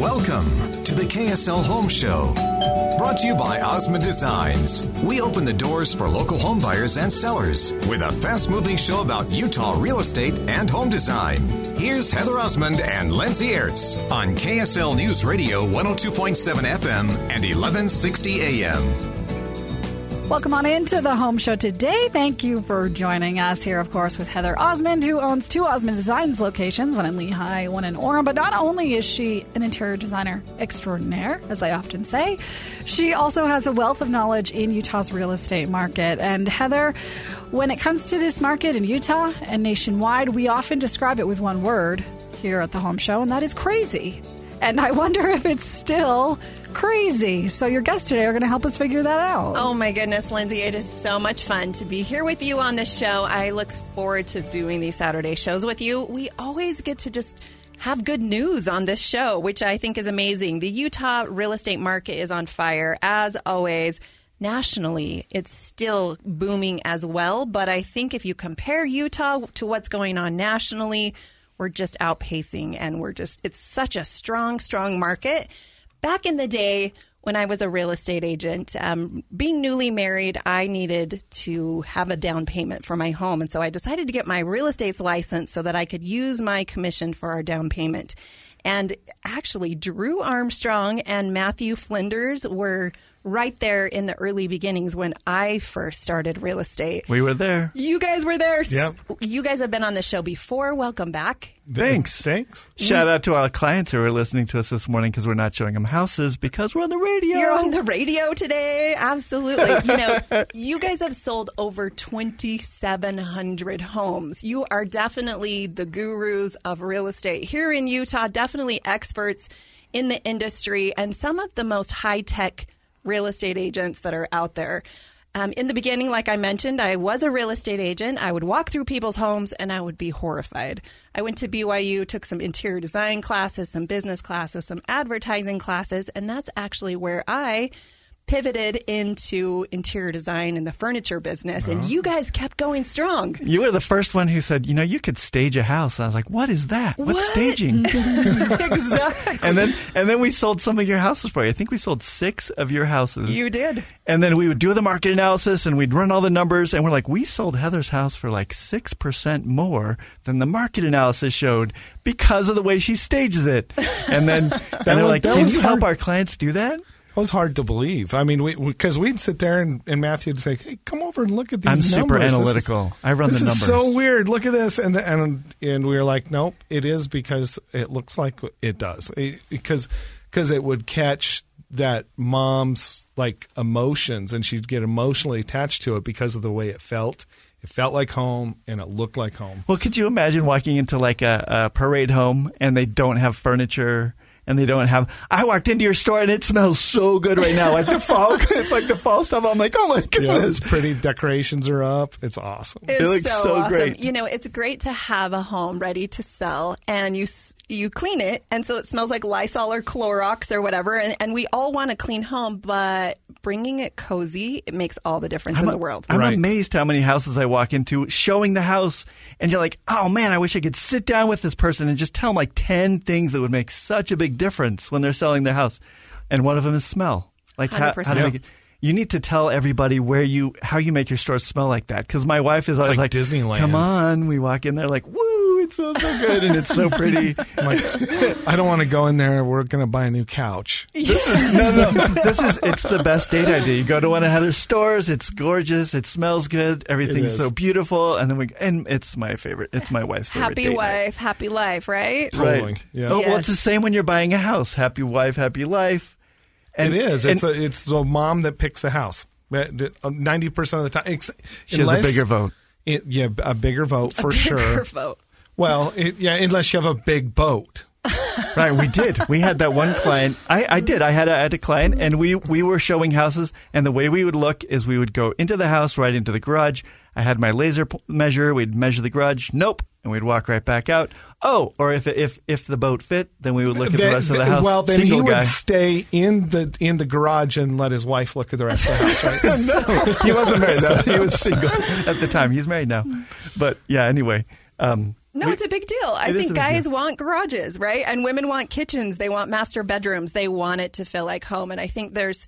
Welcome to the KSL Home Show. Brought to you by Osmond Designs. We open the doors for local home buyers and sellers with a fast moving show about Utah real estate and home design. Here's Heather Osmond and Lindsay Aerts on KSL News Radio 102.7 FM and 1160 AM. Welcome on into the home show today. Thank you for joining us here, of course, with Heather Osmond, who owns two Osmond Designs locations, one in Lehi, one in Orem. But not only is she an interior designer extraordinaire, as I often say, she also has a wealth of knowledge in Utah's real estate market. And Heather, when it comes to this market in Utah and nationwide, we often describe it with one word here at the home show, and that is crazy. And I wonder if it's still crazy. So your guests today are going to help us figure that out. Oh my goodness, Lindsay, it is so much fun to be here with you on this show. I look forward to doing these Saturday shows with you. We always get to just have good news on this show, which I think is amazing. The Utah real estate market is on fire, as always. Nationally, it's still booming as well. But I think if you compare Utah to what's going on nationally, we're just outpacing and we're just, it's such a strong, strong market back in the day when I was a real estate agent, um, being newly married, I needed to have a down payment for my home. And so I decided to get my real estate's license so that I could use my commission for our down payment. And actually, Drew Armstrong and Matthew Flinders were right there in the early beginnings when I first started real estate. We were there. You guys were there. Yep. You guys have been on the show before. Welcome back. Thanks. Thanks. Shout out to our clients who are listening to us this morning because we're not showing them houses because we're on the radio. You're on the radio today. Absolutely. You know, you guys have sold over 2,700 homes. You are definitely the gurus of real estate here in Utah, definitely experts in the industry and some of the most high tech real estate agents that are out there. Um, in the beginning, like I mentioned, I was a real estate agent. I would walk through people's homes and I would be horrified. I went to BYU, took some interior design classes, some business classes, some advertising classes, and that's actually where I pivoted into interior design and the furniture business. And oh. you guys kept going strong. You were the first one who said, you know, you could stage a house. I was like, what is that? What's What? staging? exactly. and then and then we sold some of your houses for you. I think we sold six of your houses. You did. And then we would do the market analysis and we'd run all the numbers and we're like, we sold Heather's house for like 6% more than the market analysis showed because of the way she stages it. And then and they're like, can was you help our clients do that? It was hard to believe. I mean, because we, would sit there and, and Matthew would say, "Hey, come over and look at these numbers. I'm numbers. super This is- analytical. I run the numbers. this is numbers." so weird. Look at this." And and and we were like, "Nope, it is because it looks like it does." It- because because it would catch that mom's like emotions, and she'd get emotionally attached to it because of the way it felt. It felt like home, and it looked like home. Well, could you imagine walking into like a, a parade home and they don't have furniture and they don't have? I walked into your store and it smells so good right now, like the fall. it's like the fall stuff. I'm like, oh my Yeah, goodness. it's pretty. Decorations are up. It's awesome. It's looks so, so awesome. great. You know, it's great to have a home ready to sell, and you you clean it, and so it smells like Lysol or Clorox or whatever. And, and we all want a clean home, but bringing it cozy, it makes all the difference in the world. I'm Right. amazed how many houses I walk into showing the house, and you're like, oh man, I wish I could sit down with this person and just tell them like 10 things that would make such a big difference when they're selling their house. And one of them is smell. Like, how, how to 100%. make it. You need to tell everybody where you, how you make your store smell like that. Because my wife is always like like, Disneyland. Come on, we walk in there like, woo, it smells so good, and it's so pretty. I'm like, I don't want to go in there. We're going to buy a new couch. no, no. This is it's the best date idea. You go to one of Heather's stores. It's gorgeous. It smells good. Everything's so beautiful. And then we and it's my favorite. It's my wife's favorite. Happy date night. wife, happy life, right? Totally. Right. Yeah. Oh, well, it's the same when you're buying a house. Happy wife, happy life. it is. It's and a, it's the mom that picks the house. Um, ninety percent of the time, ex- she has a bigger vote. It, yeah, a bigger vote for Bigger sure. vote. Well, it, yeah, unless you have a big boat. right, we did. We had that one client. I, I did. I had a, I had a client, and we we were showing houses, and the way we would look is we would go into the house, right into the garage. I had my laser p- measure. We'd measure the garage. Nope, and we'd walk right back out. Oh, or if if if the boat fit, then we would look at the Then- rest of the house. Well, then Single he guy. would stay in the in the garage and let his wife look at the rest of the house. Right? no, he wasn't married. though. He was single at the time. He's married now. But yeah, anyway. Um, No, we- it's a big deal. I think guys deal. want garages, right? And women want kitchens. They want master bedrooms. They want it to feel like home. And I think there's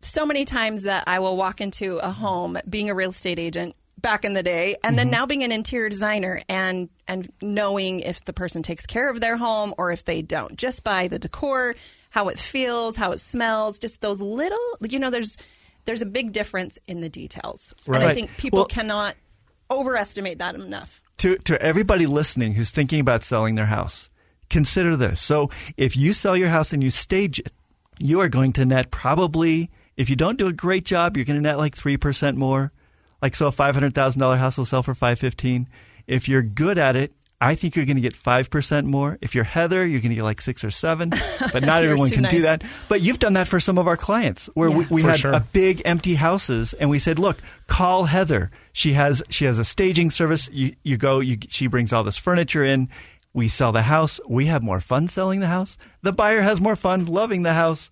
so many times that I will walk into a home being a real estate agent back in the day and Mm-hmm. then now being an interior designer and and knowing if the person takes care of their home or if they don't just by the decor how it feels how it smells just those little you know there's there's a big difference in the details and i think people Well- cannot overestimate that enough to to everybody listening who's thinking about selling their house, consider this. So, if you sell your house and you stage it, you are going to net probably if you don't do a great job, you're going to net like 3% more. Like so a $500,000 house will sell for 515. If you're good at it, I think you're going to get 5% more. If you're Heather, you're going to get like 6 or 7, but not everyone too can do that. But you've done that for some of our clients where we, we had sure. a big empty houses and we said look call heather. She has she has a staging service. You, you go you, she brings all this furniture in. We sell the house. We have more fun selling the house. The buyer has more fun loving the house.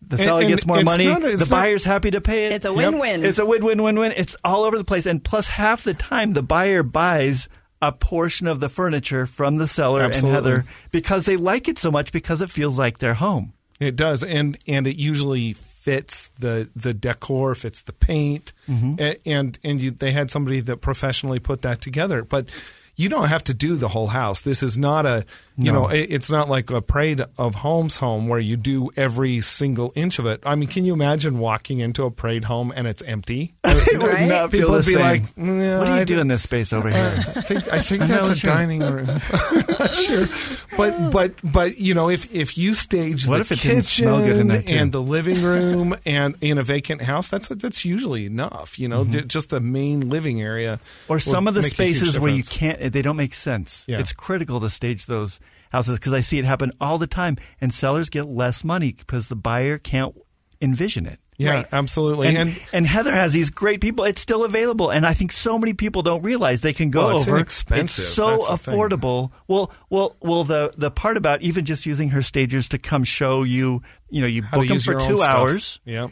The seller and gets more money. not- the not- buyer's happy to pay it. It's a win-win. it's a win-win-win-win. It's all over the place. And plus half the time the buyer buys a portion of the furniture from the seller Absolutely. and heather because they like it so much because it feels like their home It does, and and it usually fits the the decor, fits the paint, Mm-hmm. And and you, they had somebody that professionally put that together. But you don't have to do the whole house. This is not a you No. know it's not like a parade of homes home where you do every single inch of it. I mean, can you imagine walking into a parade home and it's empty? it would Right? not feel People the would be same. like, "Mm, what do I you do in this space over here I think I think that's a sure. dining room. Not sure, but but but you know, if if you stage What the if it kitchen smell good in and the living room and in a vacant house, that's that's usually enough. You know, Ju- just the main living area, Mm-hmm. or some of the make a huge spaces where you can't they don't make sense Yeah. it's critical to stage those houses because i see it happen all the time and sellers get less money because the buyer can't envision it Yeah, Right. absolutely. and, And, and Heather has these great people. It's still available, and I think so many people don't realize they can go Well, it's over. inexpensive. It's so That's affordable. Well, well, well. The the part about even just using her stagers to come show you, you know, you how book them for your own two stuff. hours. Yeah.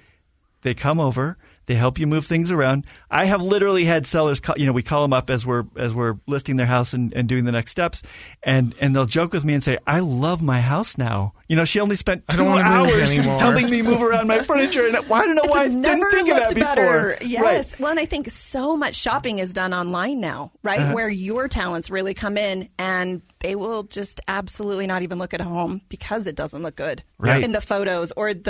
They come over. They help you move things around. I have literally had sellers, call, you know, we call them up as we're as we're listing their house and, and doing the next steps, and and they'll joke with me and say, "I love my house now." You know, she only spent two don't wanna move hours anymore. helping me move around my furniture, and I don't know It's why I didn't think of that looked before. better. Yes. Right. Well, and I think so much shopping is done online now, right? Uh-huh. Where your talents really come in and they will just absolutely not even look at a home because it doesn't look good Right. in the photos or the,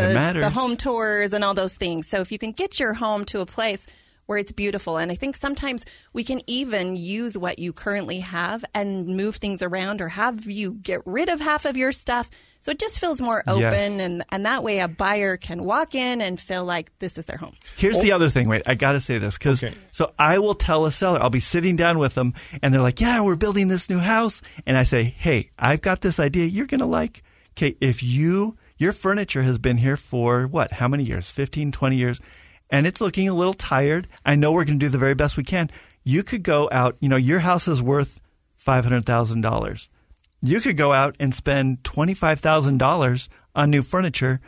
the home tours and all those things. So if you can get your home to a place where it's beautiful. And I think sometimes we can even use what you currently have and move things around or have you get rid of half of your stuff. So it just feels more open Yes. and, and that way a buyer can walk in and feel like this is their home. Here's the oh. other thing. Wait, I got to say this because Okay. so I will tell a seller. I'll be sitting down with them, and they're like, "Yeah, we're building this new house," and I say, "Hey, I've got this idea. You're gonna like. Okay, if you your furniture has been here for what? How many years? 15, 20 years, and it's looking a little tired. I know we're gonna do the very best we can. You could go out. You know, your house is worth five hundred thousand dollars." You could go out and spend $25,000 on new furniture,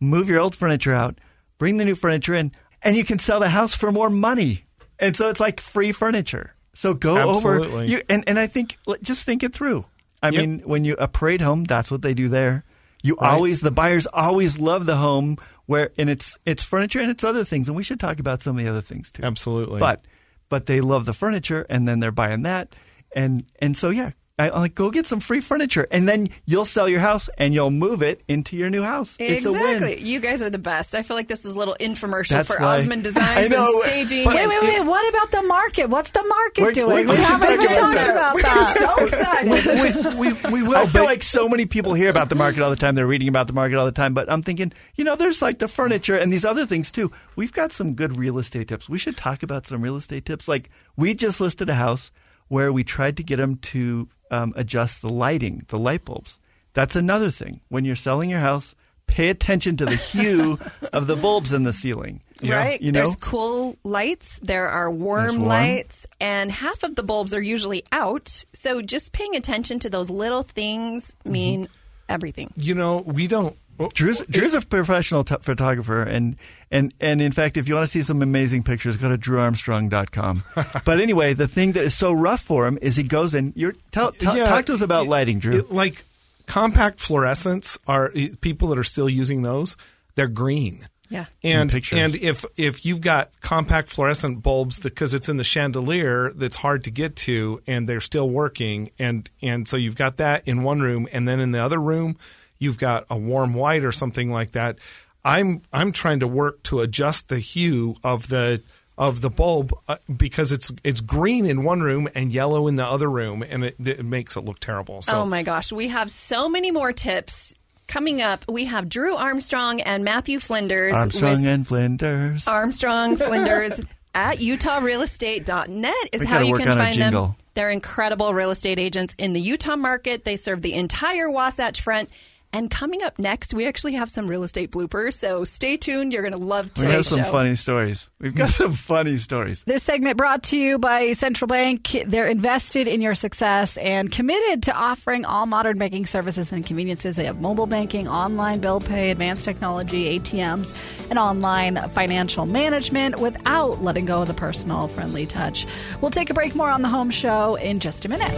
move your old furniture out, bring the new furniture in, and you can sell the house for more money. And so it's like free furniture. So go over Absolutely. you and, and I think just think it through. I Yep. mean, when you a parade home, that's what they do there. You Right. always the buyers always love the home where and it's it's furniture and it's other things and we should talk about some of the other things too. Absolutely. But but they love the furniture and then they're buying that and and so yeah I, I'm like go get some free furniture and then you'll sell your house and you'll move it into your new house it's a exactly. win You guys are the best. I feel like this is a little infomercial That's for why- Osmond I Designs know. and staging. Wait, wait, wait. What about the market? What's the market We're- doing? we- we We haven't talk even about talked that. about We're that. so excited. we, we, we will. I feel like so many people hear about the market all the time. They're reading about the market all the time. But I'm thinking, you know, there's like the furniture and these other things too. We've got some good real estate tips. We should talk about some real estate tips. Like we just listed a house where we tried to get them to um, adjust the lighting, the light bulbs. That's another thing. When you're selling your house, pay attention to the hue of the bulbs in the ceiling. Right. You know? There's cool lights, there are warm, warm. lights, and half of the bulbs are usually out. So just paying attention to those little things Mm-hmm. mean everything. You know, we don't. Drew's, Drew's a professional t- photographer, and, and, and in fact, if you want to see some amazing pictures, go to drewarmstrong.com. but anyway, the thing that is so rough for him is he goes in. You're, tell, tell, Yeah, talk to us about it- lighting, Drew. it- like compact fluorescents are people that are still using those. They're green. Yeah. And and if if you've got compact fluorescent bulbs because it's in the chandelier that's hard to get to and they're still working and and so you've got that in one room and then in the other room you've got a warm white or something like that. I'm I'm trying to work to adjust the hue of the of the bulb uh, because it's it's green in one room and yellow in the other room and it, it makes it look terrible. So oh my gosh, we have so many more tips coming up. We have Drew Armstrong and Matthew Flinders Armstrong and Flinders. Armstrong Flinders at utahrealestate.net is We how you work can on a find them. They're incredible real estate agents in the Utah market. They serve the entire Wasatch Front. And coming up next, we actually have some real estate bloopers. So stay tuned. You're going to love today's We have some show. funny stories. We've got some funny stories. This segment brought to you by Central Bank. They're invested in your success and committed to offering all modern banking services and conveniences. They have mobile banking, online bill pay, advanced technology, ATMs, and online financial management without letting go of the personal, friendly touch. We'll take a break more on the home show in just a minute.